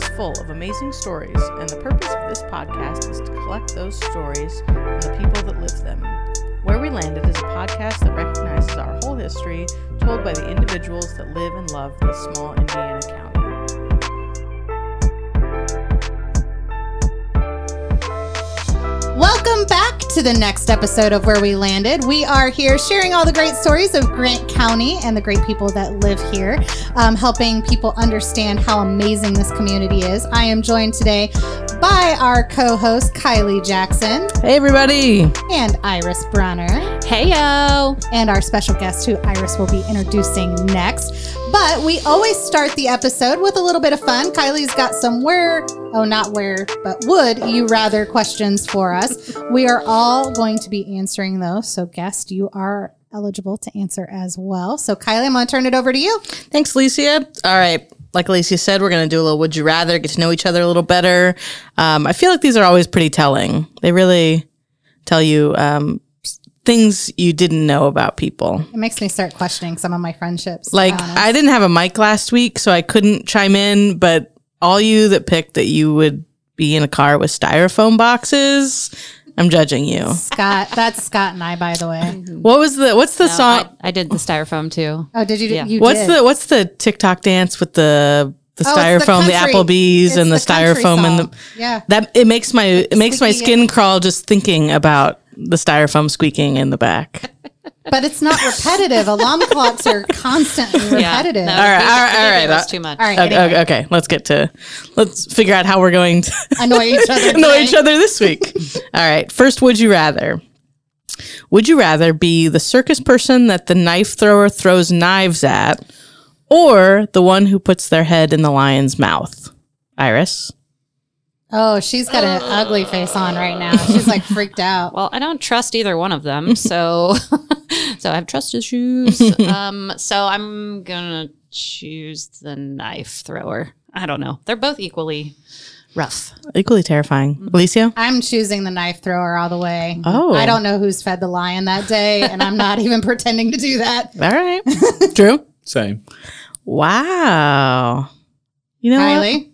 is full of amazing stories, and the purpose of this podcast is to collect those stories from the people that live them. Where We Landed is a podcast that recognizes our whole history told by the individuals that live and love this small Indiana county. Welcome back to the next episode of Where We Landed. We are here sharing all the great stories of Grant County and the great people that live here, um, helping people understand how amazing this community is. I am joined today by our co host, Kylie Jackson, Hey, everybody! and Iris Brunner, Hey yo! and our special guest, who Iris will be introducing next. But we always start the episode with a little bit of fun. Kylie's got some where, oh, not where, but would you rather questions for us. We are all going to be answering those. So, guest, you are eligible to answer as well. So, Kylie, I'm going to turn it over to you. Thanks, Alicia. All right. Like Alicia said, we're going to do a little would you rather, get to know each other a little better. Um, I feel like these are always pretty telling. They really tell you um, things you didn't know about people. It makes me start questioning some of my friendships. Like. I didn't have a mic last week, so I couldn't chime in, but all you that picked that you would be in a car with styrofoam boxes, I'm judging you. Scott, that's Scott and I, by the way. What was the, what's the No, song? I, I did the styrofoam too. Oh, did you? do Yeah. You What's did. the, what's the TikTok dance with the, the Oh, it's the styrofoam, the, country- Applebee's it's and the, the country styrofoam and the. Yeah. That it makes my it makes my Squeaky- skin crawl just thinking about the styrofoam squeaking in the back. But it's not repetitive. Alarm clocks are constantly repetitive. No, All right, the- all right, the all right. video was Uh, too much. All right. Okay, anyway, okay, okay, let's get to let's figure out how we're going to Annoy each other. annoy today. each other this week. All right, first, would you rather? Would you rather be the circus person that the knife thrower throws knives at, or the one who puts their head in the lion's mouth? Iris. Oh, she's got an ugly face on right now. She's like freaked out. Well, I don't trust either one of them, so so I have trust issues. um, so I'm gonna choose the knife thrower. I don't know. They're both equally rough. Equally terrifying. Alicia? I'm choosing the knife thrower all the way. Oh. I don't know who's fed the lion that day, and I'm not even pretending to do that. All right. Drew? Same. Wow. You know what?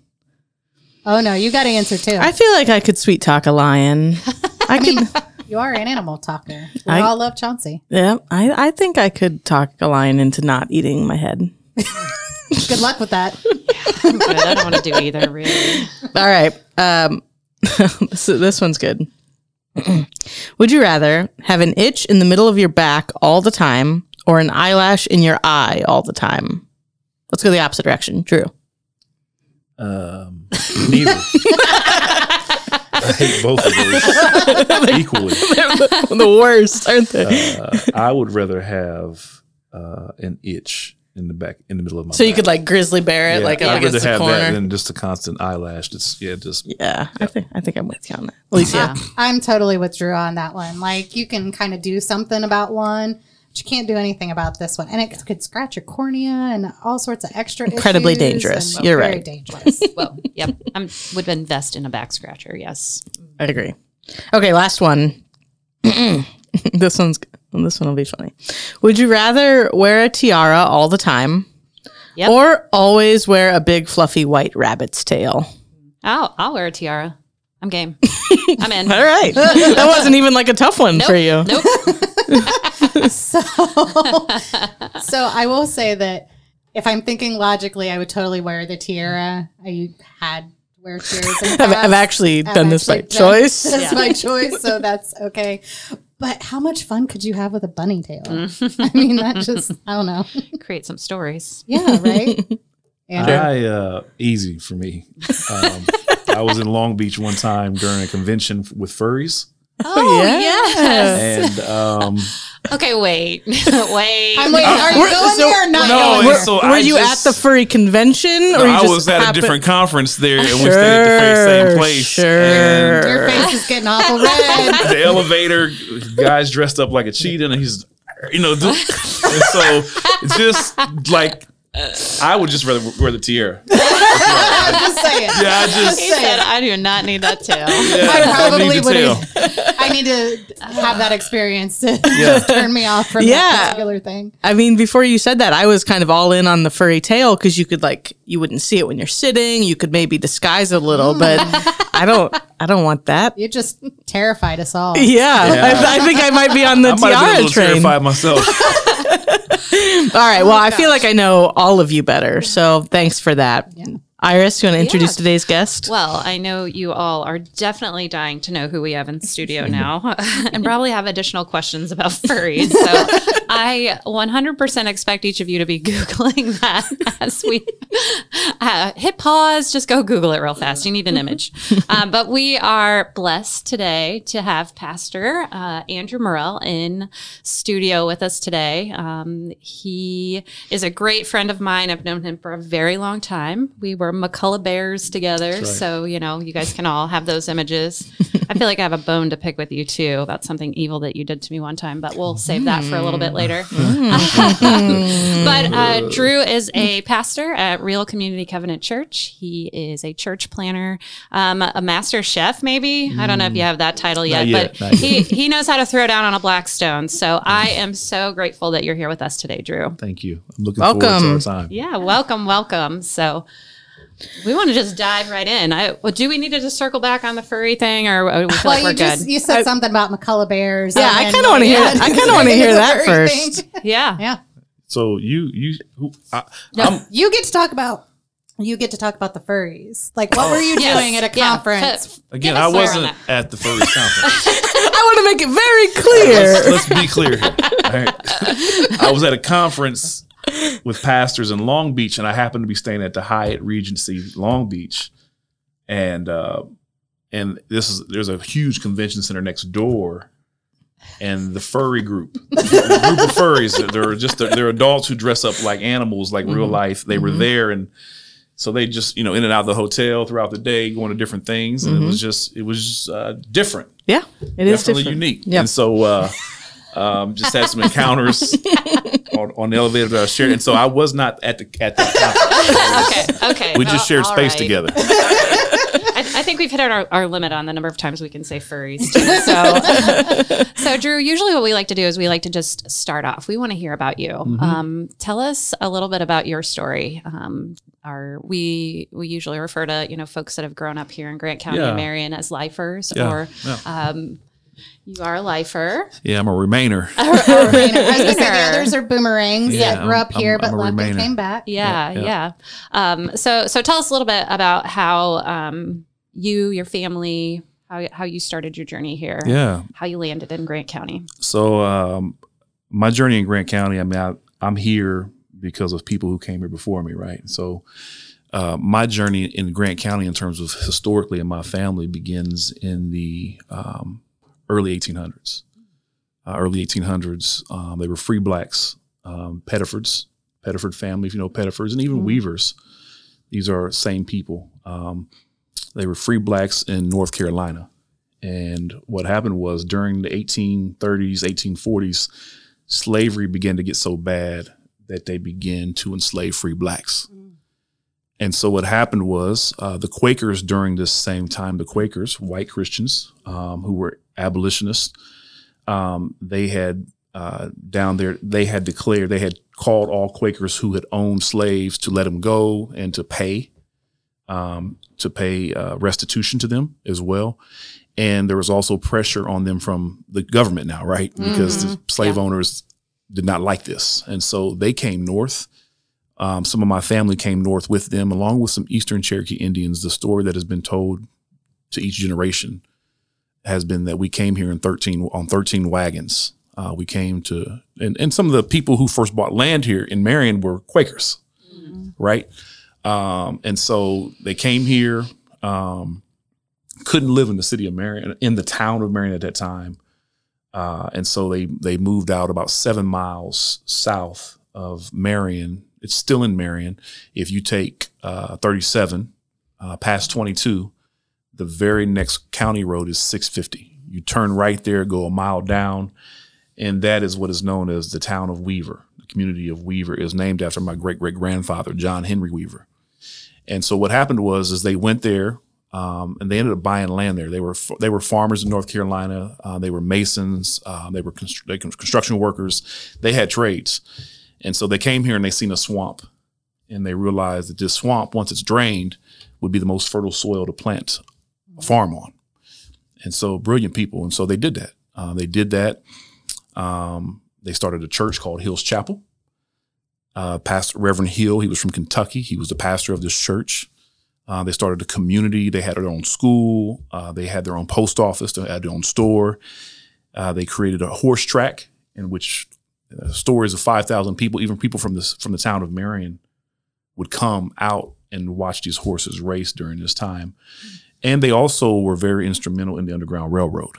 Kylie? Oh no, you got to answer too. I feel like I could sweet talk a lion. I could. you are an animal talker. We I- all love Chauncey. yeah, I, I think I could talk a lion into not eating my head. Good luck with that. I'm good. I don't want to do either, really. All right. Um, this, this one's good. Would you rather have an itch in the middle of your back all the time or an eyelash in your eye all the time? Let's go the opposite direction. Drew. Um, neither. I hate both of those equally. They're the worst, aren't they? Uh, I would rather have uh, an itch in the back, in the middle of my. so you could like grizzly bear it, Yeah, like up I'd rather against the have corner. that than just a constant eyelash. That's yeah, just yeah, I think I think I'm with you on that. Alicia. Yeah. I'm totally with Drew on that one. Like you can kind of do something about one, but you can't do anything about this one, and it could scratch your cornea and all sorts of extra. Incredibly issues dangerous. and You're very right. Dangerous. Well, yep. I would invest in a back scratcher. Yes. I agree. Okay, last one. this one's this one will be funny. Would you rather wear a tiara all the time Yep. or always wear a big fluffy white rabbit's tail? I'll I'll wear a tiara. I'm game. I'm in. All right. that wasn't even like a tough one Nope. for you. Nope. so, so I will say that if I'm thinking logically, I would totally wear the tiara. I had wear tiaras. I've, I've actually I've done this by done- choice. That's Yeah. my choice, so that's okay. But how much fun could you have with a bunny tail? Mm. I mean, that just I don't know. Create some stories. Yeah, right. Andrew? I uh, easy for me. Um, I was in Long Beach one time during a convention with furries, Oh, yeah. yes. and um, Okay, wait. wait. I'm waiting. Are you We're- going so- there or not no, going it's so Were I you just- at the furry convention or you I was at happened- a different conference there, and we stayed at the same place. sure. And Your face is getting awful red. the elevator, guys dressed up like a cheetah, and he's, you know, do, and so it's just like I would just rather wear the tiara. I'm just saying. Yeah, I just He said, "I do not need that tail." yeah, I I probably need the wouldn't. tail. I need to have that experience to Yeah. turn me off from Yeah. that particular thing. I mean, before you said that, I was kind of all in on the furry tail because you could like you wouldn't see it when you're sitting. You could maybe disguise a little, hmm. but I don't. I don't want that. You just terrified us all. Yeah, Yeah. I, I think I might be on the I might have been a tiara little train. terrified myself. All right. Well, I feel like I know all of you better, so thanks for that. Iris, you want to introduce Yeah. today's guest? Well, I know you all are definitely dying to know who we have in studio now and probably have additional questions about furries. So I 100% expect each of you to be Googling that as we uh, hit pause. Just go Google it real fast. You need an image. Um, but we are blessed today to have Pastor uh, Andrew Morell in studio with us today. Um, he is a great friend of mine. I've known him for a very long time. We were McCulloch Bears together. So, you know, you guys can all have those images. I feel like I have a bone to pick with you too about something evil that you did to me one time, but we'll save that for a little bit later. but uh, Drew is a pastor at Real Community Covenant Church. He is a church planter, um, a master chef, maybe. I don't know if you have that title yet, yet, but yet. he, he knows how to throw down on a Blackstone. So I am so grateful that you're here with us today, Drew. Thank you. I'm looking forward to our time. Yeah, welcome, welcome. So we want to just dive right in. I, well, do we need to just circle back on the furry thing, or we feel Well, like we're you just good? you said something about McCulloch Bears. Yeah, I kinda wanna hear- yeah, I kinda wanna hear that first. thing. yeah. Yeah, So you you who I, No. I'm you get to talk about. You get to talk about the furries. Like, what oh. were you Yes. doing at a Yeah. conference? again. I us where on wasn't at the furry conference. I want to make it very clear. let's, let's be clear here. All right. I was at a conference with pastors in Long Beach, and I happened to be staying at the Hyatt Regency Long Beach, and uh, and this is there's a huge convention center next door. And the furry group, the group of furries, they're just they're adults who dress up like animals, like real life. They were there, and so they just you know in and out of the hotel throughout the day, going to different things, and it was just it was just, uh, different yeah, it is definitely different. unique. Yep. And so uh, um, just had some encounters on, on the elevator that I shared. And so I was not at the at the conference. Okay. Okay. We just Oh, shared all space right. together. I, I think we've hit our, our limit on the number of times we can say furries. Too. So, so Drew, usually what we like to do is we like to just start off. We want to hear about you. Mm-hmm. Um, tell us a little bit about your story. Um, our, we we usually refer to you know folks that have grown up here in Grant County Yeah. Marion as lifers, Yeah, or yeah. um, you are a lifer. Yeah, I'm a remainer. I was going to say the Remainer. others are boomerangs Yeah, that grew up I'm- here I'm- but I'm a left and Remainer. came back. Yeah, Yeah, yeah. Um, so so tell us a little bit about how um, you, your family, how how you started your journey here. Yeah. How you landed in Grant County. So um, my journey in Grant County, I mean, I, I'm here because of people who came here before me, right? So uh, my journey in Grant County, in terms of historically in my family, begins in the um, early 1800s. Uh, early 1800s, um, they were free blacks, um, Pettifords, Pettiford family, if you know Pettifords, and even Weavers. These are same people. Um, they were free blacks in North Carolina. And what happened was during the 1830s, 1840s, slavery began to get so bad that they began to enslave free blacks. And so what happened was uh, the Quakers during this same time, the Quakers, white Christians um, who were abolitionists, um, they had uh, down there, they had declared, they had called all Quakers who had owned slaves to let them go and to pay, um, to pay uh, restitution to them as well. And there was also pressure on them from the government now, right? Because the slave owners did not like this. And so they came north. Um, some of my family came north with them, along with some Eastern Cherokee Indians. The story that has been told to each generation has been that we came here in 13 on 13 wagons. Uh, we came to, and, and some of the people who first bought land here in Marion were Quakers, right? Um, and so they came here, um, couldn't live in the city of Marion, in the town of Marion at that time. Uh, and so they they moved out about seven miles south of Marion. It's still in Marion. If you take uh, 37 uh, past 22, the very next county road is 650. You turn right there, go a mile down, and that is what is known as the town of Weaver, The community of Weaver is named after my great great grandfather, John Henry Weaver. And so what happened was, is they went there um, and they ended up buying land there. They were they were farmers in North Carolina. Uh, they were masons. Uh, they were constr- they, construction workers. They had trades, and so they came here and they seen a swamp, and they realized that this swamp, once it's drained, would be the most fertile soil to plant farm on. And so brilliant people, and so they did that. Uh, they did that. Um, they started a church called Hills Chapel. Uh, Pastor Reverend Hill, he was from Kentucky. He was the pastor of this church. Uh, they started a community. They had their own school. Uh, they had their own post office. They had their own store. Uh, they created a horse track in which uh, stories of five thousand people, even people from this from the town of Marion, would come out and watch these horses race during this time. And they also were very instrumental in the Underground Railroad.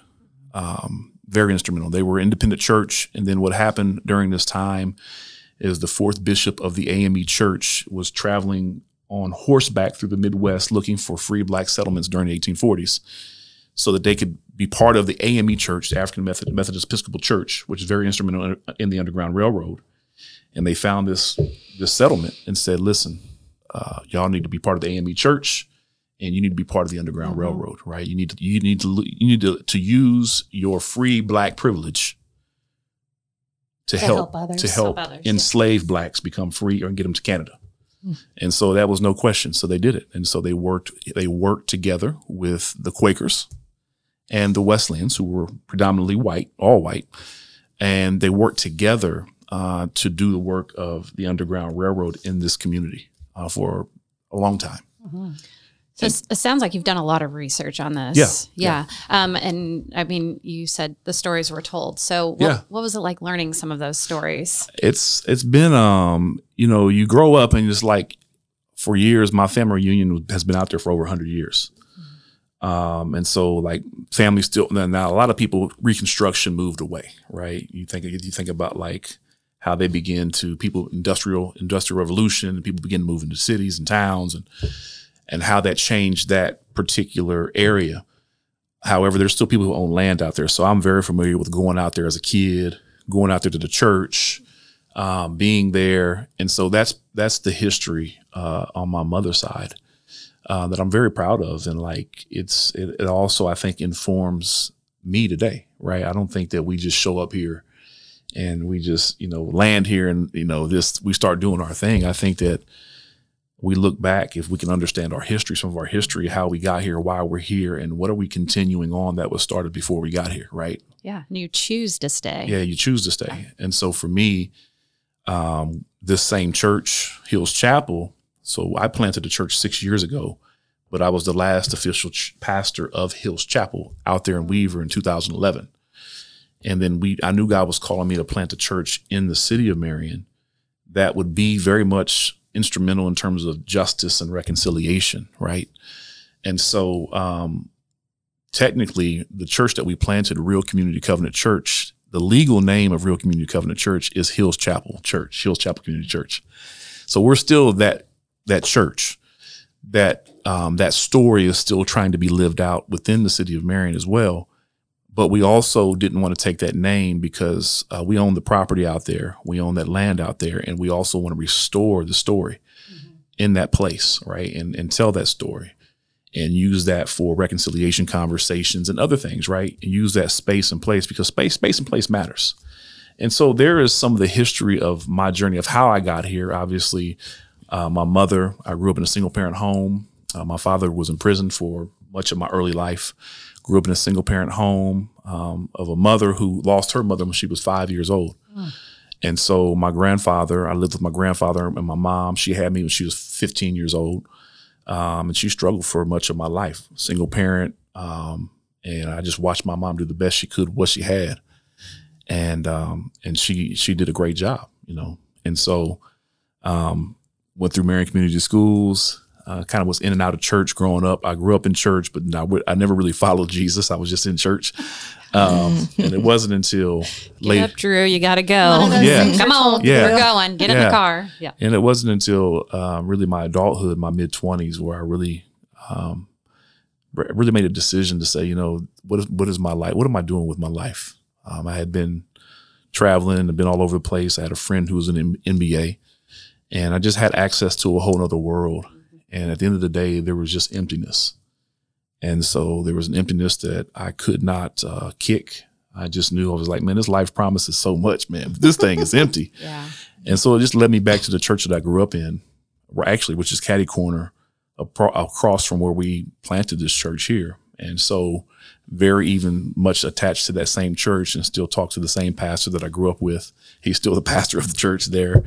Um, very instrumental. They were independent church, and then what happened during this time is the fourth bishop of the AME Church was traveling on horseback through the Midwest looking for free black settlements during the 1840s so that they could be part of the AME Church, the African Methodist, Episcopal Church, which is very instrumental in the Underground Railroad. And they found this this settlement and said, "Listen, uh, y'all need to be part of the AME Church, and you need to be part of the Underground mm-hmm. Railroad, right? You need to you need to you need to, to use your free black privilege to, to help, help to help, help enslaved yeah. blacks become free or get them to Canada." And so that was no question. So they did it. And so they worked they worked together with the Quakers and the Wesleyans, who were predominantly white, all white, and they worked together uh, to do the work of the Underground Railroad in this community uh, for a long time. Mm-hmm. So it sounds like you've done a lot of research on this. Yeah. Yeah. yeah. Um, and I mean, you said the stories were told. So what, yeah. what was it like learning some of those stories? It's, it's been, um, you know, you grow up and just like for years, my family reunion has been out there for over hundred years. Um, and so like family still, now a lot of people reconstruction moved away, right? You think, you think about like, how they begin to people industrial industrial revolution and people begin moving to cities and towns and and how that changed that particular area. However, there's still people who own land out there. So I'm very familiar with going out there as a kid, going out there to the church, um, being there. And so that's that's the history uh, on my mother's side uh, that I'm very proud of. And like it's it, it also I think informs me today, right? I don't think that we just show up here and we just, you know, land here and, you know, this we start doing our thing. I think that we look back if we can understand our history, some of our history, how we got here, why we're here, and what are we continuing on that was started before we got here, right? Yeah, and you choose to stay. Yeah, you choose to stay. And so for me, um, this same church, Hills Chapel, so I planted the church six years ago, but I was the last official ch- pastor of Hills Chapel out there in Weaver in 2011. And then we, I knew God was calling me to plant a church in the city of Marion that would be very much instrumental in terms of justice and reconciliation, right? And so, um, technically, the church that we planted, Real Community Covenant Church, the legal name of Real Community Covenant Church is Hills Chapel Church, Hills Chapel Community Church. So we're still that that church. That um, that story is still trying to be lived out within the city of Marion as well. But we also didn't want to take that name because uh, we own the property out there, we own that land out there, and we also want to restore the story mm-hmm. in that place, right? And and tell that story and use that for reconciliation conversations and other things, right? And use that space and place because space, space and place matters. And so there is some of the history of my journey of how I got here. Obviously, uh, my mother, I grew up in a single parent home. Uh, my father was in prison for much of my early life grew up in a single parent home um, of a mother who lost her mother when she was five years old. Mm. And so my grandfather, I lived with my grandfather and my mom. She had me when she was 15 years old. Um, and she struggled for much of my life, single parent. Um, and I just watched my mom do the best she could, with what she had. And, um, and she, she did a great job, you know? And so, um, went through Marion Community Schools, uh, kind of was in and out of church growing up. I grew up in church, but I, w- I never really followed Jesus. I was just in church. Um, and it wasn't until late. Up, Drew, you got to go. Yeah. Come on. Yeah. We're going. Get yeah. in the car. Yeah. And it wasn't until uh, really my adulthood, my mid 20s, where I really, um, really made a decision to say, you know, what is, what is my life? What am I doing with my life? Um, I had been traveling and been all over the place. I had a friend who was in the NBA, and I just had access to a whole other world. And at the end of the day, there was just emptiness. And so there was an emptiness that I could not uh, kick. I just knew I was like, man, this life promises so much, man. This thing is empty. Yeah. And so it just led me back to the church that I grew up in, actually, which is Caddy Corner, across from where we planted this church here. And so, very even much attached to that same church and still talk to the same pastor that I grew up with. He's still the pastor of the church there.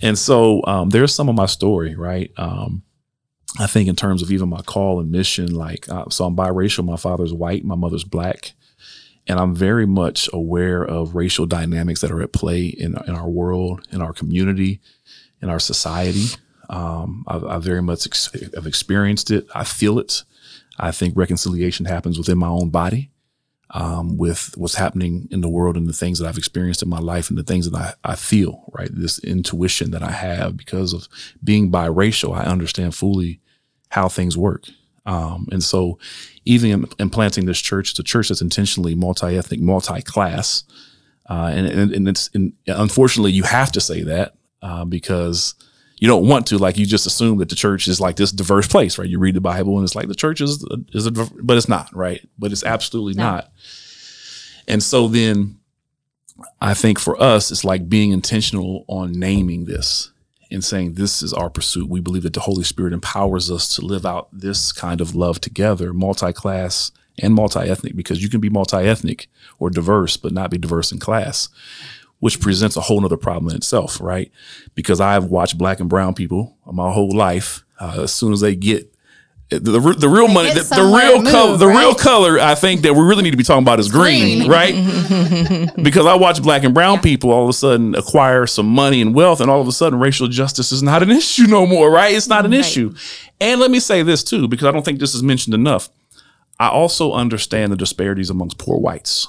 And so, um, there's some of my story, right? Um, I think in terms of even my call and mission, like, uh, so I'm biracial. My father's white, my mother's black and I'm very much aware of racial dynamics that are at play in, in our world, in our community, in our society. Um, I, I very much ex- have experienced it. I feel it. I think reconciliation happens within my own body, um, with what's happening in the world and the things that I've experienced in my life and the things that I, I feel, right? This intuition that I have because of being biracial, I understand fully how things work. Um, and so, even in, in planting this church, it's a church that's intentionally multi-ethnic, multi-class, uh, and, and and it's and unfortunately you have to say that uh, because you don't want to like you just assume that the church is like this diverse place, right? You read the Bible and it's like the church is is a, but it's not, right? But it's absolutely No. not. And so then, I think for us, it's like being intentional on naming this and saying this is our pursuit. We believe that the Holy Spirit empowers us to live out this kind of love together, multi-class and multi-ethnic, because you can be multi-ethnic or diverse, but not be diverse in class, which presents a whole nother problem in itself, right? Because I've watched black and brown people my whole life. Uh, as soon as they get the, the, real money, the, the real color, the real color, I think that we really need to be talking about is green, green. right? because I watch black and brown people all of a sudden acquire some money and wealth, and all of a sudden racial justice is not an issue no more, right? It's not an issue. And let me say this too, because I don't think this is mentioned enough. I also understand the disparities amongst poor whites.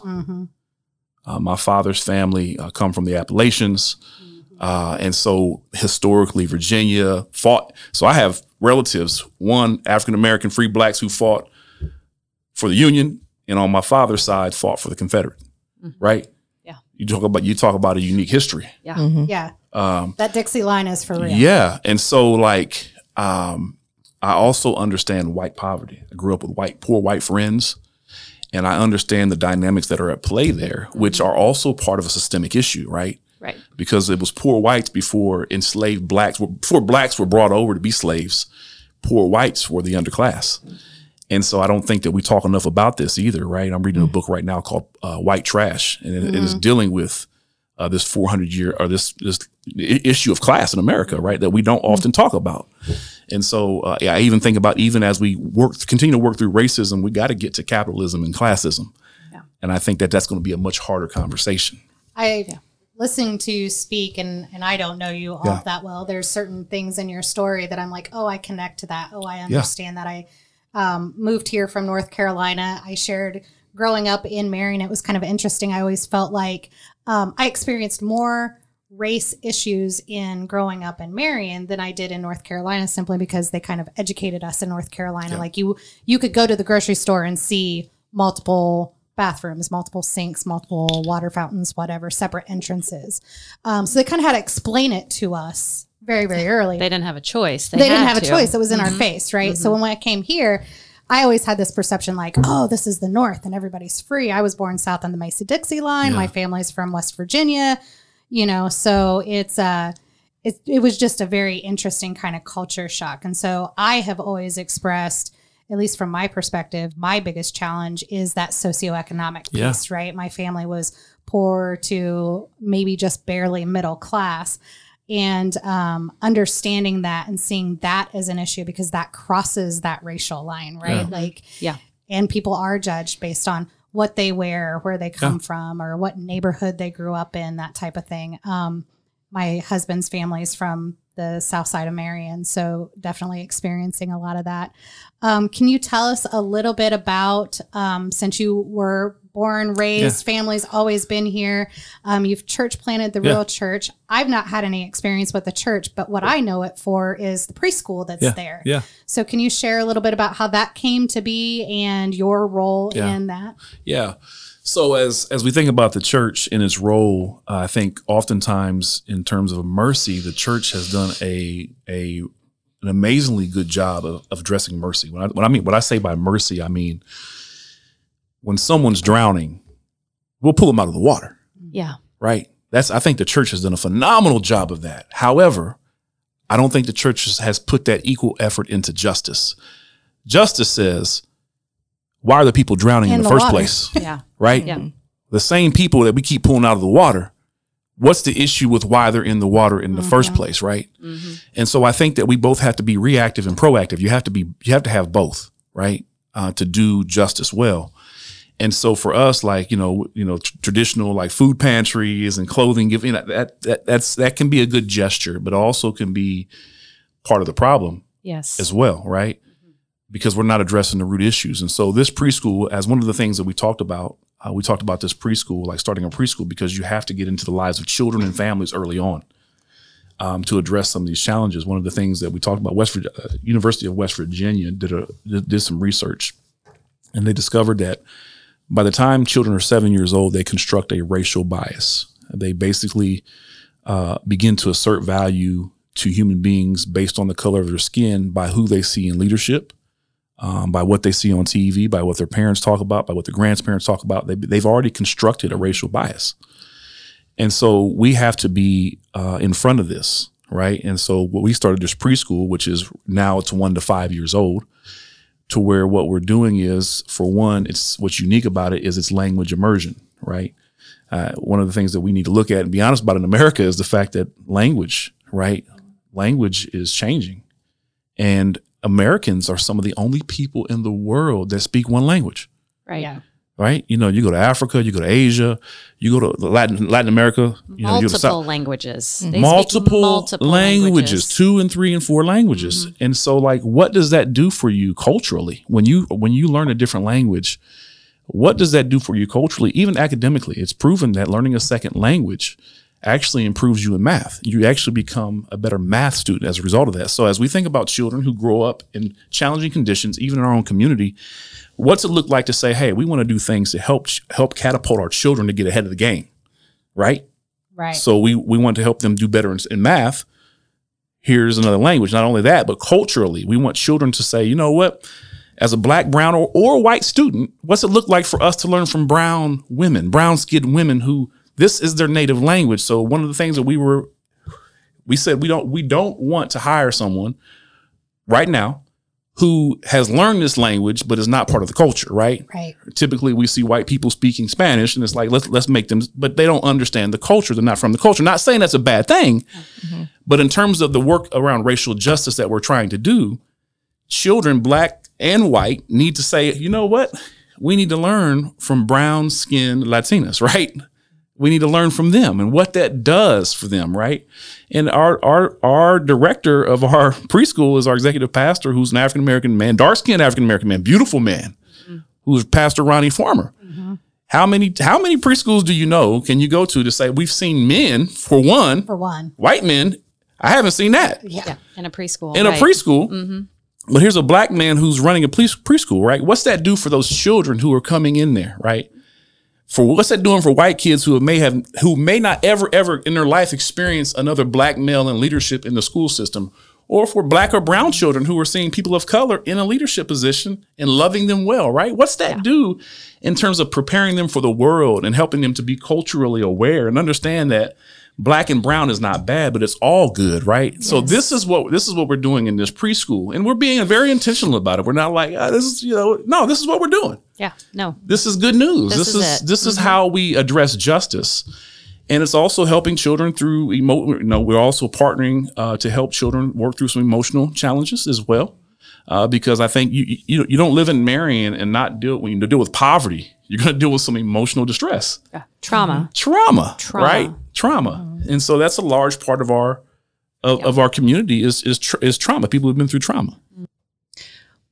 Uh, my father's family uh, come from the Appalachians. Uh, and so historically, Virginia fought. So I have relatives, one African American free blacks who fought for the Union, and on my father's side fought for the Confederate. Right? Yeah. You talk about you talk about a unique history. Yeah. Yeah. Um, That Dixie line is for real. yeah, and so like um, I also understand white poverty. I grew up with white poor white friends, and I understand the dynamics that are at play there, which are also part of a systemic issue, right? Right. because it was poor whites before enslaved blacks were before blacks were brought over to be slaves poor whites were the underclass. And so i don't think that we talk enough about this either right? I'm reading a book right now called uh, white trash and it, it is dealing with uh, this 400 year or this this issue of class in america right that we don't often talk about. And so uh, yeah, i even think about even as we work continue to work through racism we got to get to capitalism and classism. Yeah. and i think that that's going to be a much harder conversation. I listening to you speak and and I don't know you all Yeah. that well. There's certain things in your story that I'm like, oh, I connect to that. Oh, I understand that. I um, moved here from North Carolina. I shared growing up in Marion. It was kind of interesting. I always felt like um, I experienced more race issues in growing up in Marion than I did in North Carolina simply because they kind of educated us in North Carolina. Yeah. Like you you could go to the grocery store and see multiple bathrooms, multiple sinks, multiple water fountains, whatever, separate entrances. Um, so they kind of had to explain it to us very, very early They didn't have a choice. they, didn't had have a choice. It was in our face, right? So when I came here, I always had this perception like, oh, this is the North and everybody's free. I was born south on the Mason Dixie line. Yeah. My family's from West Virginia, you know, so it's uh it, it was just a very interesting kind of culture shock. And so I have always expressed, at least from my perspective, my biggest challenge is that socioeconomic Yeah. piece, right? My family was poor to maybe just barely middle class and um, understanding that and seeing that as an issue because that crosses that racial line, right? Yeah. Like, Yeah. and people are judged based on what they wear, where they come from, or what neighborhood they grew up in, that type of thing. Um, my husband's family is from the south side of Marion, so definitely experiencing a lot of that. Um, can you tell us a little bit about, um, since you were born, raised, family's always been here. Um, you've church planted the Yeah. real church. I've not had any experience with the church, but what I know it for is the preschool that's Yeah. there. Yeah. So can you share a little bit about how that came to be and your role Yeah. in that? Yeah. So as as we think about the church and its role, uh, I think oftentimes in terms of mercy, the church has done a a an amazingly good job of, of addressing mercy. When I, when I mean what I say by mercy, I mean when someone's drowning, we'll pull them out of the water, Yeah. right? That's I think the church has done a phenomenal job of that. However, I don't think the church has put that equal effort into justice. Justice says, why are the people drowning in, In the, the first water. place? Yeah. right? Yeah. The same people that we keep pulling out of the water. What's the issue with why they're in the water in the first place, right? Mm-hmm. And so I think that we both have to be reactive and proactive. You have to be, you have to have both, right, uh, to do justice well. And so for us, like you know, you know, tr- traditional like food pantries and clothing giving that, that that that's that can be a good gesture, but also can be part of the problem Yes. as well, right? Because we're not addressing the root issues. And so this preschool, as one of the things that we talked about, uh, we talked about this preschool, like starting a preschool, because you have to get into the lives of children and families early on um, to address some of these challenges. One of the things that we talked about, West Vir- uh, University of West Virginia did a did some research, and they discovered that by the time children are seven years old, they construct a racial bias. They basically uh, begin to assert value to human beings based on the color of their skin by who they see in leadership, um, by what they see on TV, by what their parents talk about, by what their grandparents talk about. They, they've already constructed a racial bias. And so we have to be uh, in front of this, right? And so what we started this preschool, which is now it's one to five years old, to where what we're doing is, for one, it's what's unique about it is it's language immersion, right? Uh, one of the things that we need to look at and be honest about in America is the fact that language, right? Language is changing. And Americans are some of the only people in the world that speak one language right. Yeah. right? You know, you go to Africa, you go to Asia, you go to Latin Latin America, you know, you to multiple South, languages. They speak multiple, multiple languages, two and three and four languages. Mm-hmm. And so like what does that do for you culturally? When you when you learn a different language, what does that do for you culturally, even academically? It's proven that learning a second language actually improves you in math. You actually become a better math student as a result of that. So as we think about children who grow up in challenging conditions, even in our own community, what's it look like to say, "Hey, we want to do things to help help catapult our children to get ahead of the game," right? Right. So we we want to help them do better in, in math. Here's another language. Not only that, but culturally, we want children to say, you know what? As a black, brown, or, or white student, what's it look like for us to learn from brown women, brown skinned women who this is their native language? So one of the things that we were we said we don't we don't want to hire someone right now who has learned this language but is not part of the culture, right? Right. typically we see white people speaking Spanish and it's like let's let's make them but they don't understand the culture they're not from the culture not saying that's a bad thing mm-hmm. but in terms of the work around racial justice that we're trying to do children black and white need to say you know what we need to learn from brown skinned Latinas right we need to learn from them and what that does for them right and our our our director of our preschool is our executive pastor who's an African American man dark skinned African American man beautiful man mm-hmm. who's Pastor Ronnie Farmer. Mm-hmm. How many how many preschools do you know can you go to to say we've seen men for one For one. white men? I haven't seen that Yeah. Yeah. In a preschool. in right. a preschool. Mm-hmm. But here's a black man who's running a police preschool, right? What's that do for those children who are coming in there, right? For what's that doing for white kids who may have who may not ever ever in their life experience another black male in leadership in the school system, or for black or brown children who are seeing people of color in a leadership position and loving them well, right? What's that do in terms of preparing them for the world and helping them to be culturally aware and understand that black and brown is not bad, but it's all good, right? So this is what this is what we're doing in this preschool, and we're being very intentional about it. We're not like ah, this is you know no, this is what we're doing. Yeah. No. This is good news. This This, is is, it. Mm-hmm. this is how we address justice, and it's also helping children through emo. You know, we're also partnering uh, to help children work through some emotional challenges as well. Uh, because I think you you you don't live in Marion and not deal when you deal with poverty, you're going to deal with some emotional distress Yeah. Trauma. trauma, Trauma. right? Trauma, mm-hmm. and so that's a large part of our of, of our community is is tr- is trauma. People who've been through trauma. Mm-hmm.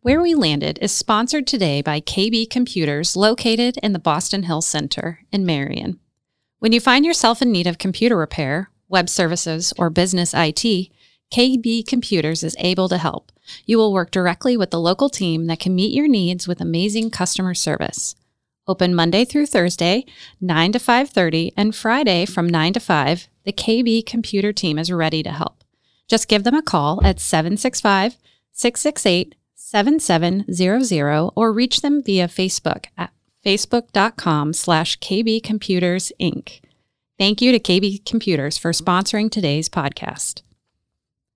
Where We Landed is sponsored today by KB Computers, located in the Boston Hill Center in Marion. When you find yourself in need of computer repair, web services, or business IT, KB Computers is able to help. You will work directly with the local team that can meet your needs with amazing customer service. Open Monday through Thursday, 9 to 5:30, and Friday from 9 to 5, the KB Computer team is ready to help. Just give them a call at 765 668 7700 or reach them via Facebook at facebook.com slash KB Computers Inc. Thank you to KB Computers for sponsoring today's podcast.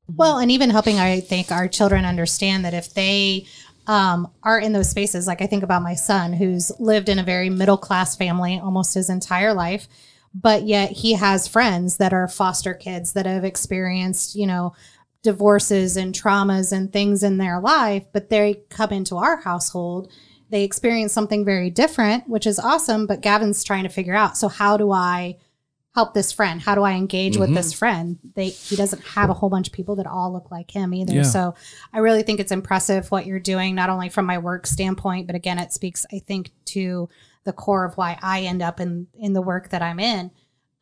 Well, and even helping, I think, our children understand that if they um, are in those spaces, like I think about my son who's lived in a very middle class family almost his entire life, but yet he has friends that are foster kids that have experienced, you know, divorces and traumas and things in their life, but they come into our household. They experience something very different, which is awesome. But Gavin's trying to figure out so, how do I help this friend? How do I engage with this friend? They he doesn't have a whole bunch of people that all look like him either. Yeah. So I really think it's impressive what you're doing, not only from my work standpoint, but again, it speaks, I think, to the core of why I end up in in the work that I'm in.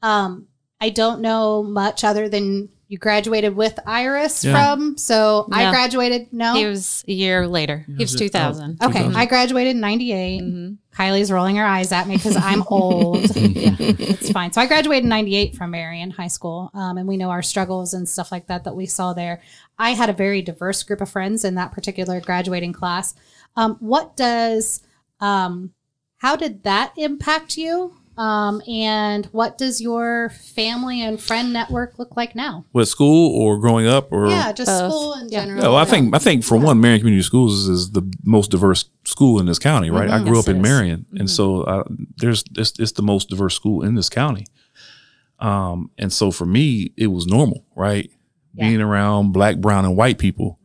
Um, I don't know much other than you graduated with Iris Yeah. from. So I graduated. No, He was a year later. He was was it? 2000. okay. I graduated in '98. Mhm. Kylie's rolling her eyes at me because I'm old. yeah, it's fine. So I graduated in 98 from Marion High School. Um, and we know our struggles and stuff like that that we saw there. I had a very diverse group of friends in that particular graduating class. Um, what does, um, how did that impact you? Um, and what does your family and friend network look like now? With school or growing up or yeah, just Both. school in general. Yeah, well, I think I think for one, Marion Community Schools is the most diverse school in this county, right? I Mhm. grew Yes, up in it is. Marion, and so uh, there's it's, it's the most diverse school in this county. Um, and so for me, it was normal, right? Yeah. Being around black, brown, and white people,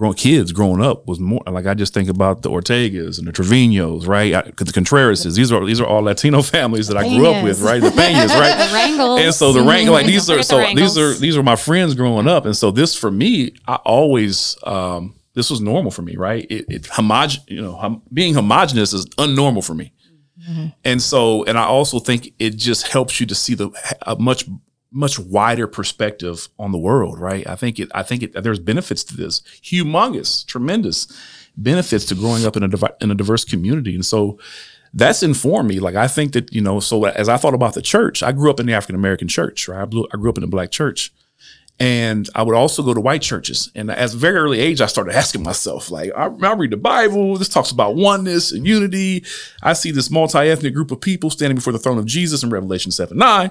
growing kids growing up was more like I just think about the Ortegas and the Treviños, right? I, the Contrerases. These are these are all Latino families that I grew up with, right? The Peñas, right? The Wrangles. and so the rank like these are forget the so these are these are my friends growing up and so this for me i always um this was normal for me right it, it homogen you know hom- being homogenous is unnormal for me and so and i also think it just helps you to see the a much much wider perspective on the world right i think it i think it there's benefits to this humongous tremendous benefits to growing up in a divi- in a diverse community and so that's informed me. Like I think that you know. So as I thought about the church, I grew up in the African American church. Right, I, blew, I grew up in a black church, and I would also go to white churches. And as a very early age, I started asking myself, like, I, I read the Bible. This talks about oneness and unity. I see this multi ethnic group of people standing before the throne of Jesus in Revelation seven nine.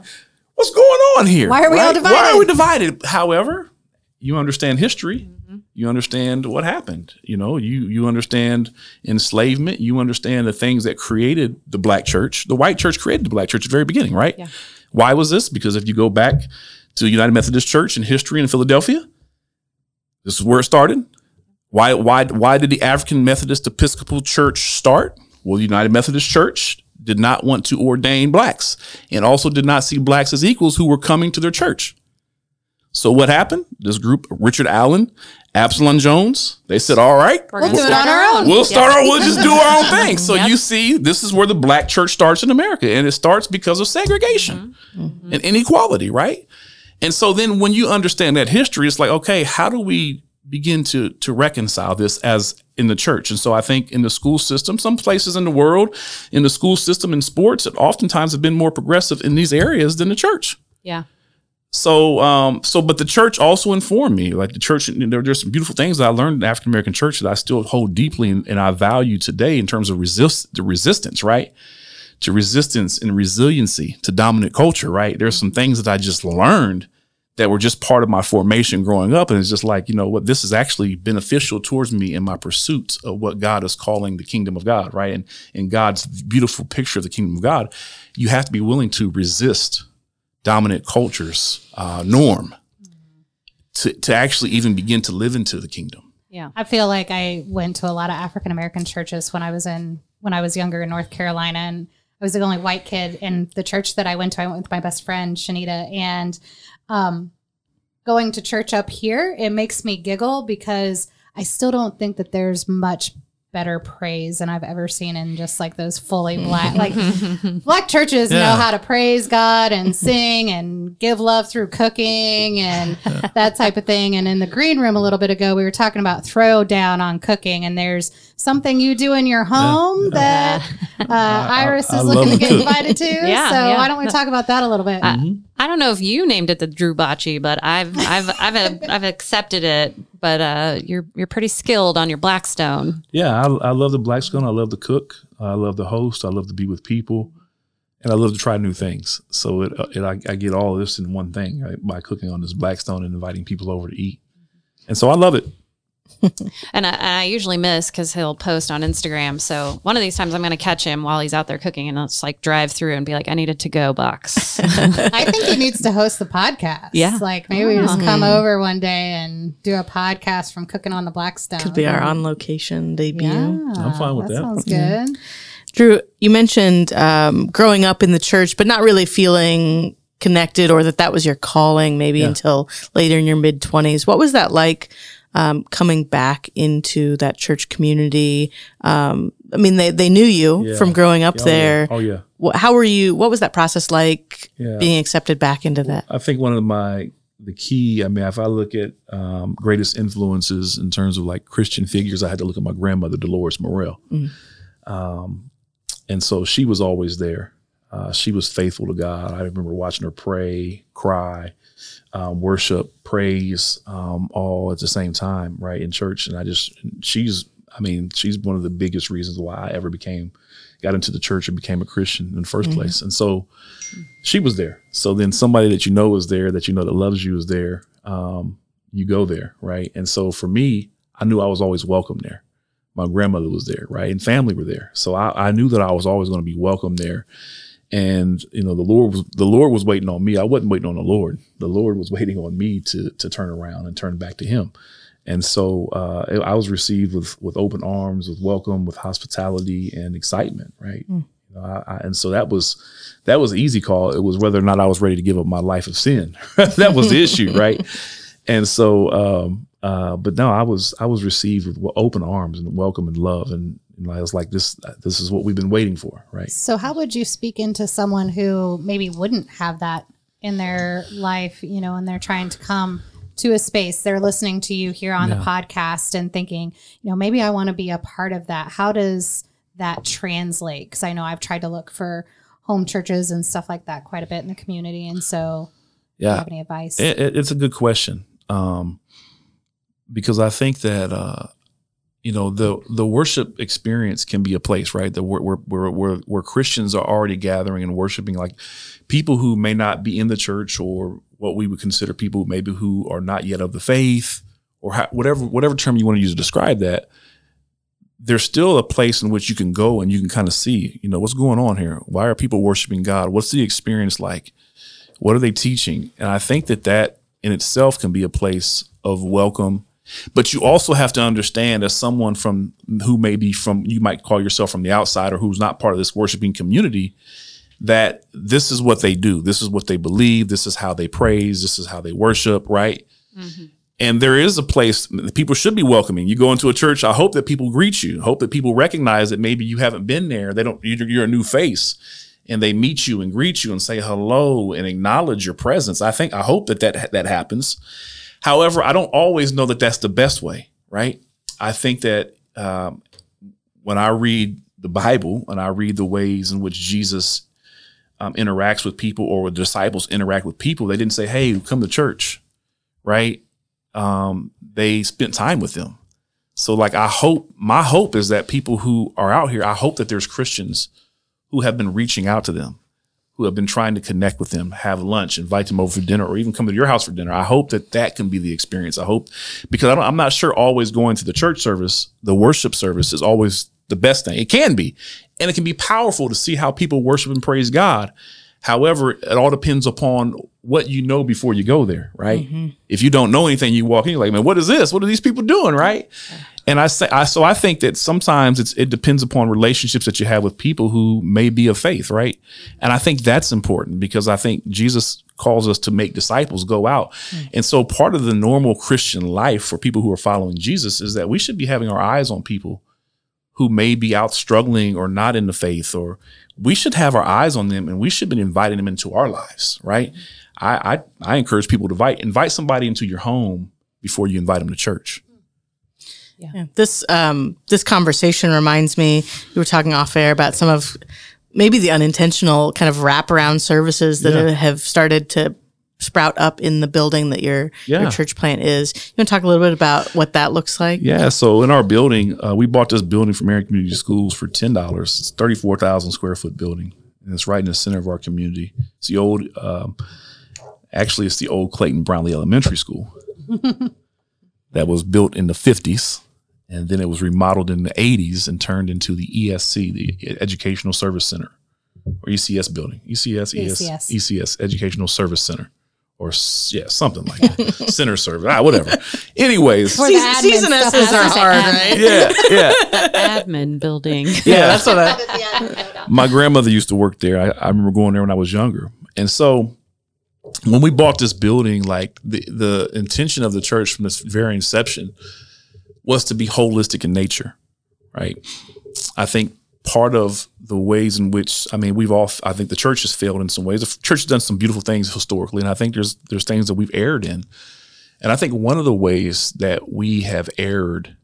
What's going on here? Why are we all divided? Why are we divided? However, you understand history. Mm-hmm. You understand what happened. You know you you understand enslavement. You understand the things that created the black church. The white church created the black church at the very beginning right? Yeah. why was this? Because if you go back to the united methodist church in history in philadelphia this is where it started. Why why why did the african methodist episcopal church start? Well the united methodist church did not want to ordain blacks and also did not see blacks as equals who were coming to their church so what happened? This group, Richard Allen, Absalom Jones, they said, "All right, We're We'll it on our own. we'll start our, we'll just do our own thing." So Yep. you see, this is where the black church starts in America, and it starts because of segregation mm-hmm. Mm-hmm. and inequality, right? And so then, when you understand that history, it's like, okay, how do we begin to to reconcile this as in the church? And so I think in the school system, some places in the world, in the school system in sports, it oftentimes have been more progressive in these areas than the church. Yeah. So, um, so, but the church also informed me. Like the church, there, there's some beautiful things that I learned in African American church that I still hold deeply and, and I value today in terms of resist the resistance, right? To resistance and resiliency to dominant culture, right? There's some things that I just learned that were just part of my formation growing up, and it's just like you know what this is actually beneficial towards me in my pursuits of what God is calling the kingdom of God, right? And in God's beautiful picture of the kingdom of God, you have to be willing to resist dominant culture's uh, norm to, to actually even begin to live into the kingdom. Yeah. I feel like I went to a lot of African American churches when I was in when I was younger in North Carolina, and I was the only white kid in the church that I went to. I went with my best friend Shanita, and um, going to church up here, it makes me giggle because I still don't think that there's much better praise than I've ever seen in just like those fully black like black churches know how to praise God and sing and give love through cooking and that type of thing. And in the green room a little bit ago, we were talking about throw down on cooking and there's something you do in your home that uh, Iris I is love looking to to get invited to. Yeah, so yeah. why don't we talk about that a little bit? I don't know if you named it the Drew Bocce, but I've I've I've I've accepted it. But uh, you're you're pretty skilled on your Blackstone. Yeah, I, I love the Blackstone. I love to cook. I love to host. I love to be with people, and I love to try new things. So it, it I, I get all of this in one thing right, by cooking on this blackstone and inviting people over to eat. And so I love it. And I, and I usually miss because he'll post on Instagram. So one of these times I'm going to catch him while he's out there cooking, and I'll just like drive through and be like, "I need a to go box." I think he needs to host the podcast. Yeah. Like maybe we just come over one day and do a podcast from cooking on the Blackstone. Could be our on location debut. Yeah, I'm fine with that. Sounds good. Drew, you mentioned um, growing up in the church, but not really feeling connected or that that was your calling maybe Yeah. until later in your mid 20s. What was that like um, coming back into that church community? Um, I mean, they, they knew you Yeah. from growing up Oh, there. Yeah. Oh yeah. Wh- How were you? What was that process like Yeah. being accepted back into that? I think one of my the key. I mean, if I look at um, greatest influences in terms of like Christian figures, I had to look at my grandmother, Dolores Morel, Mhm. um, and so she was always there. Uh, she was faithful to God. I remember watching her pray, cry, um, worship, praise, um, all at the same time, right in church. And I just, she's, I mean, she's one of the biggest reasons why I ever became, got into the church and became a Christian in the 1st place. And so she was there. So then somebody that you know is there, that you know that loves you is there. Um, you go there, right? And so for me, I knew I was always welcome there. My grandmother was there, right? And family were there. So I, I knew that I was always going to be welcome there. And you know, the Lord was the Lord was waiting on me. I wasn't waiting on the Lord. The Lord was waiting on me to to turn around and turn back to Him. And so uh, I was received with with open arms, with welcome, with hospitality and excitement, right? You know, I, I, and so that was that was an easy call. It was whether or not I was ready to give up my life of sin. that was the issue, right? And so, um, uh, but no, I was I was received with open arms and welcome and love, and, and I was like, this this is what we've been waiting for, right? So, how would you speak into someone who maybe wouldn't have that in their life, you know, and they're trying to come to a space, they're listening to you here on the podcast and thinking, you know, maybe I want to be a part of that. How does that translate? Because I know I've tried to look for home churches and stuff like that quite a bit in the community. And so, Yeah, have any advice? It- it's a good question um, because I think that uh, you know the the worship experience can be a place, right? That where where where, where, Christians are already gathering and worshiping, like people who may not be in the church or what we would consider people maybe who are not yet of the faith or ha- whatever whatever term you want to use to describe that. There's still a place in which you can go and you can kind of see, you know, what's going on here. Why are people worshiping God? What's the experience like? What are they teaching? And I think that that in itself can be a place of welcome. But you also have to understand as someone from who may be from, you might call yourself from the outside or who's not part of this worshiping community, that this is what they do. This is what they believe. This is how they praise. This is how they worship, right? Mm-hmm. And there is a place people should be welcoming. You go into a church. I hope that people greet you. Hope that people recognize that maybe you haven't been there. They don't. You're, you're a new face, and they meet you and greet you and say hello and acknowledge your presence. I think. I hope that that that happens. However, I don't always know that that's the best way. Right. I think that um, when I read the Bible and I read the ways in which Jesus um, interacts with people or the disciples interact with people, they didn't say, "Hey, come to church," right? um, they spent time with them. So, like, I hope my hope is that people who are out here, I hope that there's Christians who have been reaching out to them, who have been trying to connect with them, have lunch, invite them over for dinner, or even come to your house for dinner. I hope that that can be the experience. I hope because I don't, I'm not sure always going to the church service, the worship service is always the best thing. It can be, and it can be powerful to see how people worship and praise God. However, it all depends upon what you know before you go there, right? Mm-hmm. If you don't know anything, you walk in, you're like, man, what is this? What are these people doing, right? And I say, I so I think that sometimes it's it depends upon relationships that you have with people who may be of faith, right? And I think that's important because I think Jesus calls us to make disciples go out. Hmm. And so part of the normal Christian life for people who are following Jesus is that we should be having our eyes on people who may be out struggling or not in the faith or we should have our eyes on them and we should be inviting them into our lives, right? Hmm. I I, I encourage people to invite invite somebody into your home before you invite them to church. Yeah. This um, this conversation reminds me. You were talking off air about some of maybe the unintentional kind of wraparound services that Yeah. have started to sprout up in the building that your Yeah. your church plant is. You want to talk a little bit about what that looks like? Yeah, so in our building, uh, we bought this building from Marion Community Schools for ten dollars. It's thirty four thousand square foot building, and it's right in the center of our community. It's the old, um, actually, it's the old Clayton Brownlee Elementary School that was built in the fifties, and then it was remodeled in the eighties and turned into the ESC, the Educational Service Center, or ECS building, ECS, ES, ECS. ECS, Educational Service Center. Or yeah, something like that. Center service, ah, whatever. Anyways, For the admin season stuff, S's are hard, right? yeah, yeah. Admin building. Yeah, That's what I. my grandmother used to work there. I, I remember going there when I was younger. And so when we bought this building, like the, the intention of the church from this very inception was to be holistic in nature, right? I think part of the ways in which I mean we've all I think the church has failed in some ways. The church has done some beautiful things historically, and I think there's there's things that we've erred in. And I think one of the ways that we have erred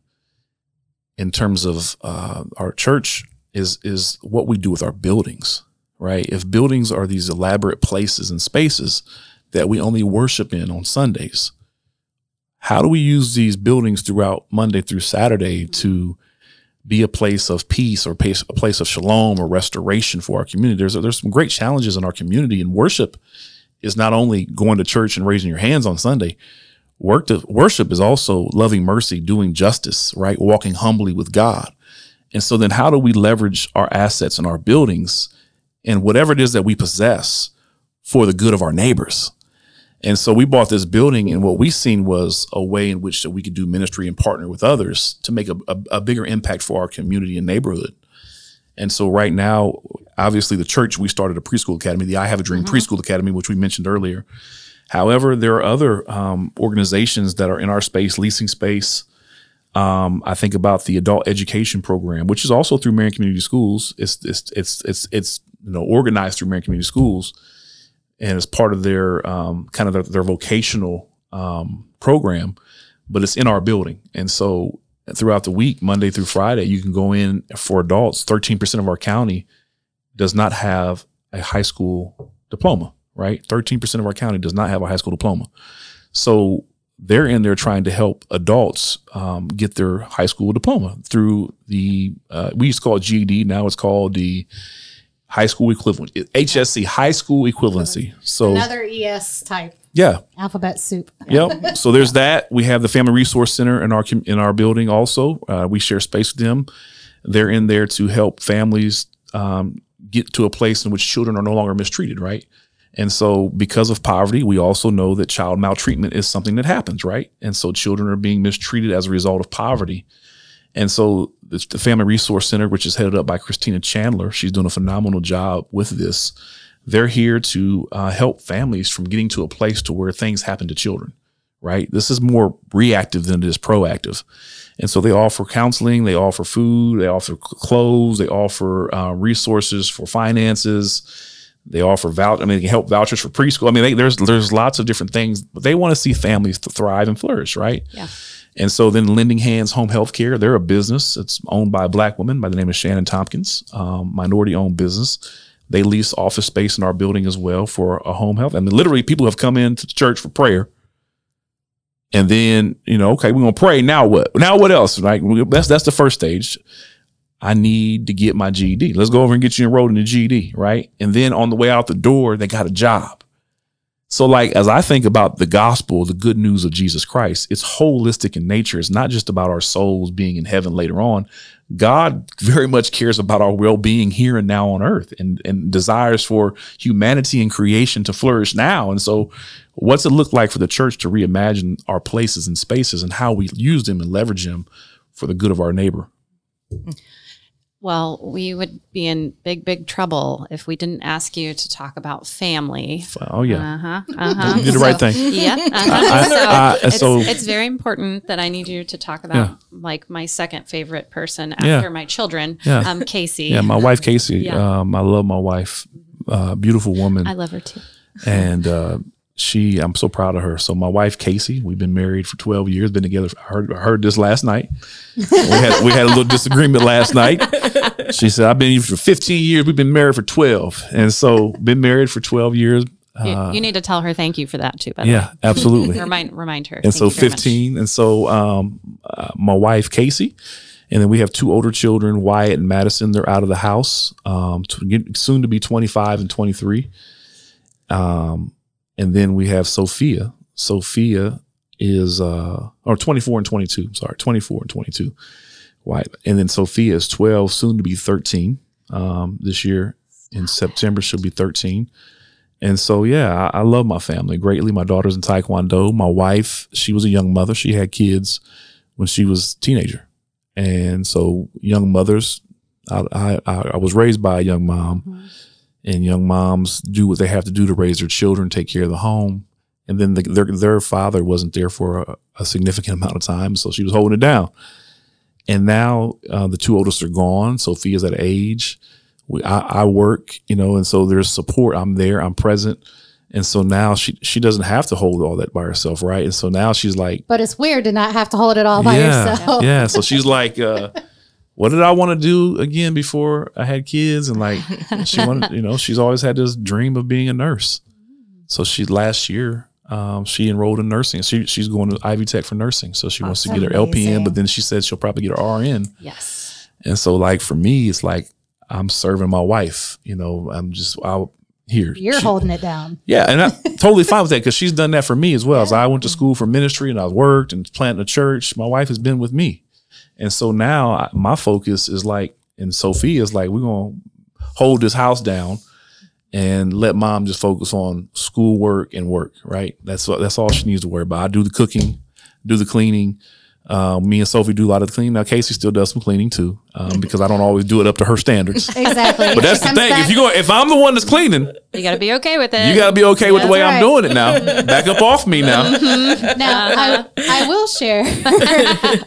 in terms of uh, our church is is what we do with our buildings, right? If buildings are these elaborate places and spaces that we only worship in on Sundays, how do we use these buildings throughout Monday through Saturday mm-hmm. to be a place of peace or a place of shalom or restoration for our community? There's there's some great challenges in our community, and worship is not only going to church and raising your hands on Sunday. Work to, worship is also loving mercy, doing justice, right? Walking humbly with God. And so then how do we leverage our assets and our buildings and whatever it is that we possess for the good of our neighbors? And so we bought this building and what we seen was a way in which that we could do ministry and partner with others to make a, a, a bigger impact for our community and neighborhood. And so right now, obviously the church, we started a preschool academy, the I Have a Dream Preschool Academy, which we mentioned earlier. However, there are other um, organizations that are in our space, leasing space. Um, I think about the adult education program, which is also through Marion Community Schools. It's it's it's it's it's you know organized through Marion Community Schools, and it's part of their um, kind of their, their vocational um, program, but it's in our building. And so throughout the week, Monday through Friday, you can go in for adults. Thirteen percent of our county does not have a high school diploma right? 13% of our county does not have a high school diploma. So they're in there trying to help adults um, get their high school diploma through the, uh, we used to call it GED. Now it's called the high school equivalent, HSC, high school equivalency. So, Another ES type yeah. alphabet soup. Yep. so there's that. We have the Family Resource Center in our in our building. Also, uh, we share space with them. They're in there to help families um, get to a place in which children are no longer mistreated. Right. And so, because of poverty, we also know that child maltreatment is something that happens, right? And so, children are being mistreated as a result of poverty. And so, the, the Family Resource Center, which is headed up by Christina Chandler, she's doing a phenomenal job with this. They're here to uh, help families from getting to a place to where things happen to children, right? This is more reactive than it is proactive. And so, they offer counseling, they offer food, they offer clothes, they offer uh, resources for finances they offer vouch. I mean, they can help vouchers for preschool. I mean, they, there's there's lots of different things, but they want to see families to thrive and flourish, right? Yeah. And so then Lending Hands Home Health Care, they're a business. It's owned by a black woman by the name of Shannon Tompkins, um, minority owned business. They lease office space in our building as well for a home health. I mean, literally, people have come into the church for prayer. And then, you know, okay, we're gonna pray. Now what? Now what else? Right? That's that's the first stage. I need to get my GED. Let's go over and get you enrolled in the GED, right? And then on the way out the door, they got a job. So, like, as I think about the gospel, the good news of Jesus Christ, it's holistic in nature. It's not just about our souls being in heaven later on. God very much cares about our well being here and now on earth and, and desires for humanity and creation to flourish now. And so, what's it look like for the church to reimagine our places and spaces and how we use them and leverage them for the good of our neighbor? Hmm. Well, we would be in big, big trouble if we didn't ask you to talk about family. Oh yeah. Uh huh. Uh huh. You did the right thing. Yeah. Uh-huh. so, I- it's, so- it's very important that I need you to talk about Yeah. like my second favorite person Yeah. after my children, Yeah. um, Casey. Yeah, my wife Casey. Yeah. Um, I love my wife. Uh, beautiful woman. I love her too. and uh, she i'm so proud of her. So my wife casey we've been married for 12 years been together i heard, I heard this last night. We had we had a little disagreement last night. She said i've been here for 15 years we've been married for 12 and so been married for 12 years You, you need to tell her thank you for that too. By Uh, yeah absolutely. Remind remind her. and Thank so you very much. 15 and so um, uh, my wife casey and then we have two older children wyatt and madison. They're out of the house um, to get, soon to be 25 and 23 um, and then we have sophia sophia is uh, or 24 and 22 sorry 24 and 22 wyatt and then sophia is 12 soon to be 13 um, this year in september she'll be 13 and so, yeah, I, I love my family greatly. My daughter's in Taekwondo. My wife, she was a young mother. She had kids when she was a teenager. And so, young mothers, I, I, I I was raised by a young mom, and young moms do what they have to do to raise their children, take care of the home. And then the, their their father wasn't there for a, a significant amount of time, so she was holding it down. And now uh, the two oldest are gone. Sophia's at age we, I, I work, you know, and so there's support. I'm there, I'm present. And so now she she doesn't have to hold all that by herself, right? And so now she's like, But it's weird to not have to hold it all by yeah, yourself. yeah. So she's like, uh, what did I want to do again before I had kids? And like she wanted, you know, she's always had this dream of being a nurse. So she last year, um, she enrolled in nursing. She she's going to Ivy Tech for nursing. So she wants to get her. LPN, but then she said she'll probably get her RN. Yes. And so, like for me, it's like I'm serving my wife. You know, I'm just out here. You're She- holding it down. Yeah, and I'm totally fine with that because she's done that for me as well. As I went to school for ministry and I worked and planted a church, my wife has been with me, and so now my focus is like, and Sophia's like, we're gonna hold this house down and let mom just focus on schoolwork and work. Right? That's that's all she needs to worry about. I do the cooking, do the cleaning. Um, me and Sophie do a lot of the cleaning. Now Casey still does some cleaning too, um, because I don't always do it up to her standards. Exactly. But that's the thing. If you go, if I'm the one that's cleaning, You got to be okay with it. you got to be okay with the That's way I'm doing it now. Back up off me now. Now, I, I will share.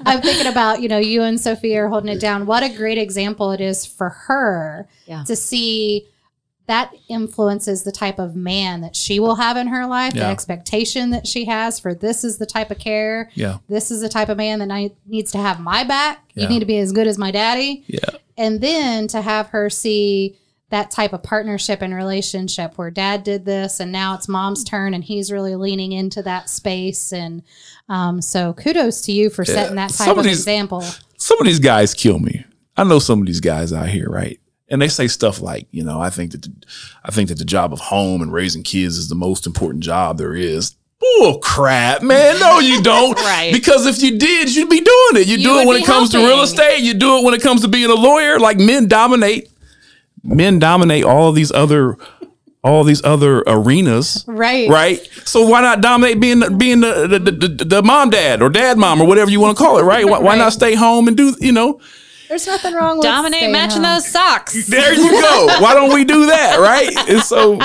I'm thinking about, you know, you and Sophie are holding it down. What a great example it is for her Yeah. to see that influences the type of man that she will have in her life, the expectation that she has for this is the type of care. Yeah. This is the type of man that I, needs to have my back. Yeah. You need to be as good as my daddy. Yeah. And then to have her see that type of partnership and relationship where dad did this and now it's mom's turn and he's really leaning into that space. And um, so kudos to you for setting that type Some of of these- example. Some of these guys kill me. I know some of these guys out here, right? And they say stuff like, you know, I think that the, I think that the job of home and raising kids is the most important job there is. Bull crap, man. No, you don't. Right. Because if you did, you'd be doing it. You, You do it when it comes to real estate. You do it when it comes to being a lawyer. Like men dominate. Men dominate all of these other all these other arenas. Right. Right. So why not dominate being being the the, the, the, the mom dad or dad mom or whatever you want to call it, right? Why, why not stay home and do you know? There's nothing wrong with Dominate matching home. those socks. There you go. Why don't we do that, right? And so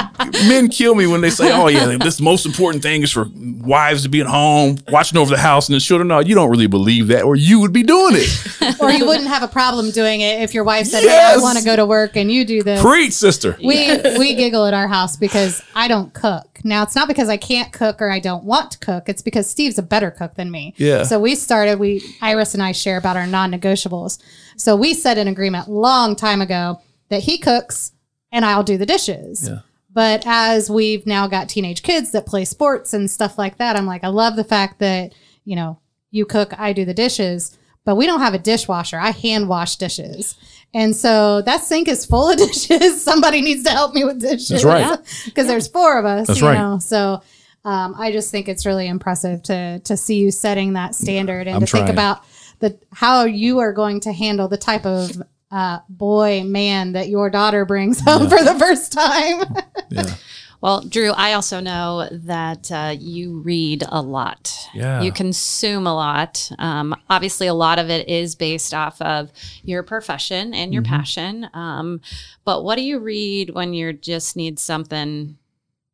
men kill me when they say, "Oh yeah, this most important thing is for wives to be at home watching over the house and the children." No, you don't really believe that, or you would be doing it. or you wouldn't have a problem doing it if your wife said, Yes. "Hey, I want to go to work and you do this." Preach, sister. we we giggle at our house because I don't cook. Now it's not because I can't cook or I don't want to cook. It's because Steve's a better cook than me. Yeah. So we started. We Iris and I share about our non-negotiables. So we set an agreement long time ago that he cooks and I'll do the dishes. Yeah. But as we've now got teenage kids that play sports and stuff like that, I'm like, I love the fact that you know you cook, I do the dishes. But we don't have a dishwasher. I hand wash dishes. And so that sink is full of dishes. Somebody needs to help me with dishes. That's right. Because there's four of us, That's you right. know. So um, I just think it's really impressive to to see you setting that standard and I'm to think about the how you are going to handle the type of uh, boy man that your daughter brings home for the first time. Yeah. Well, Drew, I also know that uh, you read a lot. Yeah. You consume a lot. Um, obviously, a lot of it is based off of your profession and your passion. Um, but what do you read when you just need something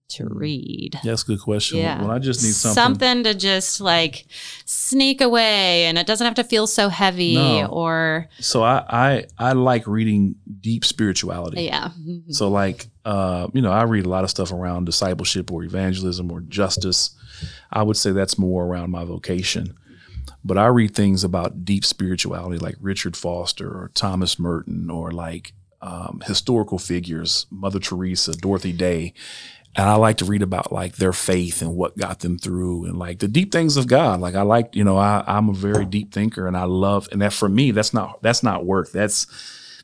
to read? That's a good question. Yeah. When I just need something, Something to just like sneak away and it doesn't have to feel so heavy No. or, so I, I I like reading deep spirituality. yeah. So like uh, you know, I read a lot of stuff around discipleship or evangelism or justice. I would say that's more around my vocation. But I read things about deep spirituality like Richard Foster or Thomas Merton or like um, historical figures, Mother Teresa, Dorothy Day. And I like to read about like their faith and what got them through and like the deep things of God. Like I like, you know, I, I'm a very deep thinker and I love, and that for me, that's not, that's not work. That's,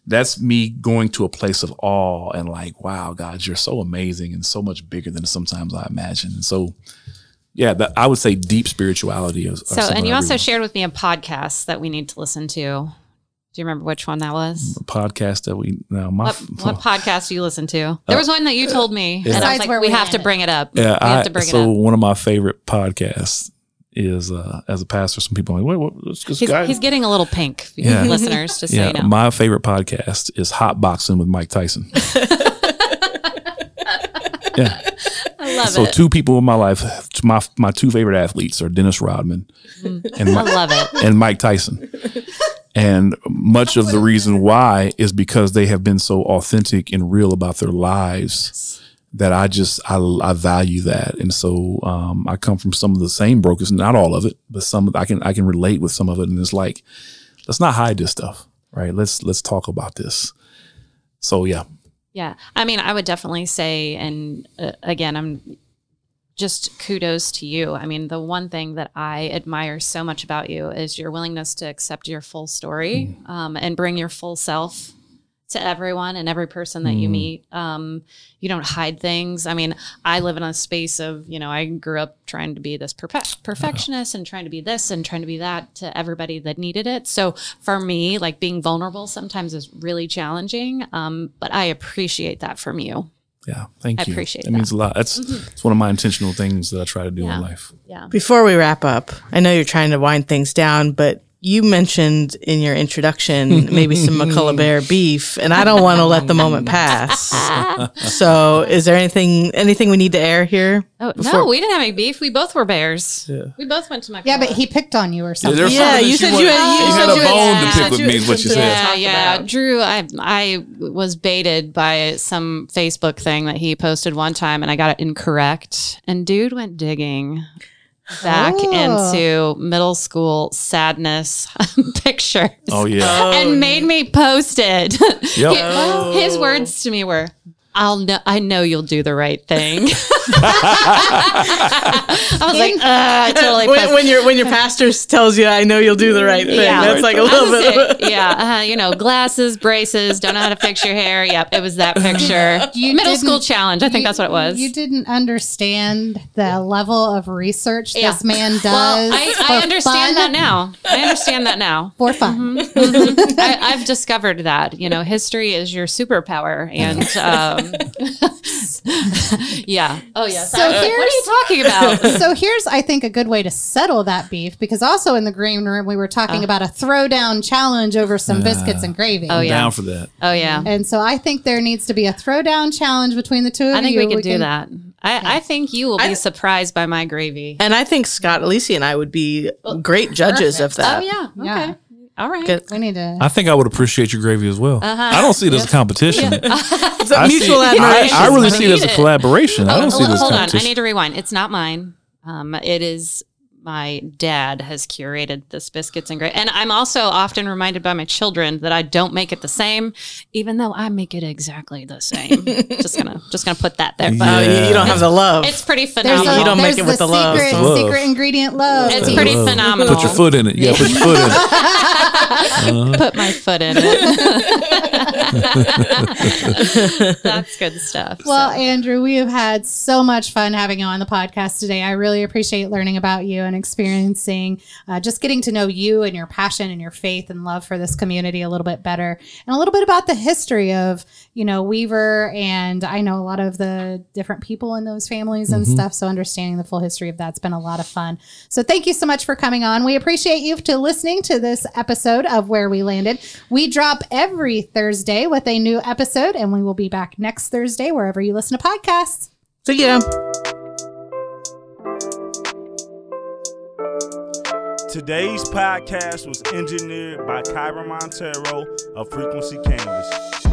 that's me going to a place of awe and like, wow, God, you're so amazing and so much bigger than sometimes I imagine. And so, yeah, that, I would say deep spirituality is. So, and you also shared with me a podcast that we need to listen to. Do you remember which one that was? a podcast that we now my What, what podcast do you listen to? There was one that you told me, and I was Besides like, where we we have to bring it up. yeah, we have I, to bring so it up. one of my favorite podcasts is uh, as a pastor. Some people are like, wait, what, what's this He's, guy? he's getting a little pink, Yeah. listeners, just so yeah, you know. my favorite podcast is Hot Boxing with Mike Tyson. yeah. I love it. So two people in my life, my my two favorite athletes are Dennis Rodman and I love it. and Mike Tyson. And much of the reason why is because they have been so authentic and real about their lives that I just I, I value that. And so um, I come from some of the same brokers, not all of it, but some of I can I can relate with some of it. And it's like, let's not hide this stuff, right? Let's let's talk about this. So yeah, Yeah. I mean, I would definitely say, and uh, again, I'm just kudos to you. I mean, the one thing that I admire so much about you is your willingness to accept your full story um, and bring your full self to everyone and every person that you meet. Um, you don't hide things. I mean, I live in a space of, you know, I grew up trying to be this perfe- perfectionist and trying to be this and trying to be that to everybody that needed it. So for me, like being vulnerable sometimes is really challenging. Um, but I appreciate that from you. Yeah. Thank I you. appreciate That means a lot. That's mm-hmm. it's one of my intentional things that I try to do Yeah. in life. Yeah. Before we wrap up, I know you're trying to wind things down, but you mentioned in your introduction maybe some McCulloch Bear beef, and I don't want to let the moment pass. So, is there anything anything we need to air here? Oh, no, we didn't have any beef. We both were bears. We both went to my Yeah, but he picked on you or something. there's Yeah, something you said you had- you you said had a you had- bone yeah. to pick with me, is what you said. Yeah, yeah. about. Drew, I I was baited by some Facebook thing that he posted one time, and I got it incorrect. And dude went digging back Oh. into middle school sadness pictures. Oh yeah. and made me post it. Yep. He- His words to me were, "I'll know. I know you'll do the right thing." I was like, uh, I totally. When, when your when your pastor tells you, "I know you'll do the right thing," Yeah. that's like a I little bit. say, yeah, uh, you know, glasses, braces, don't know how to fix your hair. Yep, it was that picture. You Middle school challenge. I think You- that's what it was. You didn't understand the level of research Yeah. this man does. well, I, I understand fun. that now. I understand that now. For fun. I, I've discovered that you know history is your superpower, and um, yeah. Oh yeah. So Sorry. what are you talking about? so here's, I think, a good way to settle that beef because also in the green room we were talking uh. about a throwdown challenge over some biscuits and gravy. Oh, yeah. Down for that. Oh yeah. Mm-hmm. And so I think there needs to be a throwdown challenge between the two of I think you. we could do that. I, I think you will be surprised by my gravy. And I think Scott, Alicia, and I would be great judges of that. Oh yeah. Okay. Yeah. All right. We need to. I think I would appreciate your gravy as well. I don't see it as a competition. It's a I see- mutual I, admiration. I really see it as a eat it. collaboration. I don't see it as hold on. I competition. need to rewind. It's not mine. Um, it is my dad has curated this biscuits and gravy, and I'm also often reminded by my children that I don't make it the same, even though I make it exactly the same. just gonna just gonna put that there. But Oh, you, you don't have the love. it's pretty There's phenomenal. a, You don't make there's it with the love. secret, Love. secret ingredient love. It's pretty. Love. phenomenal. Put your foot in it. Yeah, put your foot in it. Uh-huh. put my foot in it. That's good stuff. Well, so. Andrew, we have had so much fun having you on the podcast today. I really appreciate learning about you, and experiencing, uh, just getting to know you and your passion and your faith and love for this community a little bit better, and a little bit about the history of you know Weaver. And I know a lot of the different people in those families and mm-hmm. stuff. So understanding the full history of that's been a lot of fun. So thank you so much for coming on. We appreciate you to listening to this episode of Where We Landed. We drop every Thursday with a new episode, and we will be back next Thursday wherever you listen to podcasts. See yeah. Today's podcast was engineered by Kyra Montero of Frequency Canvas.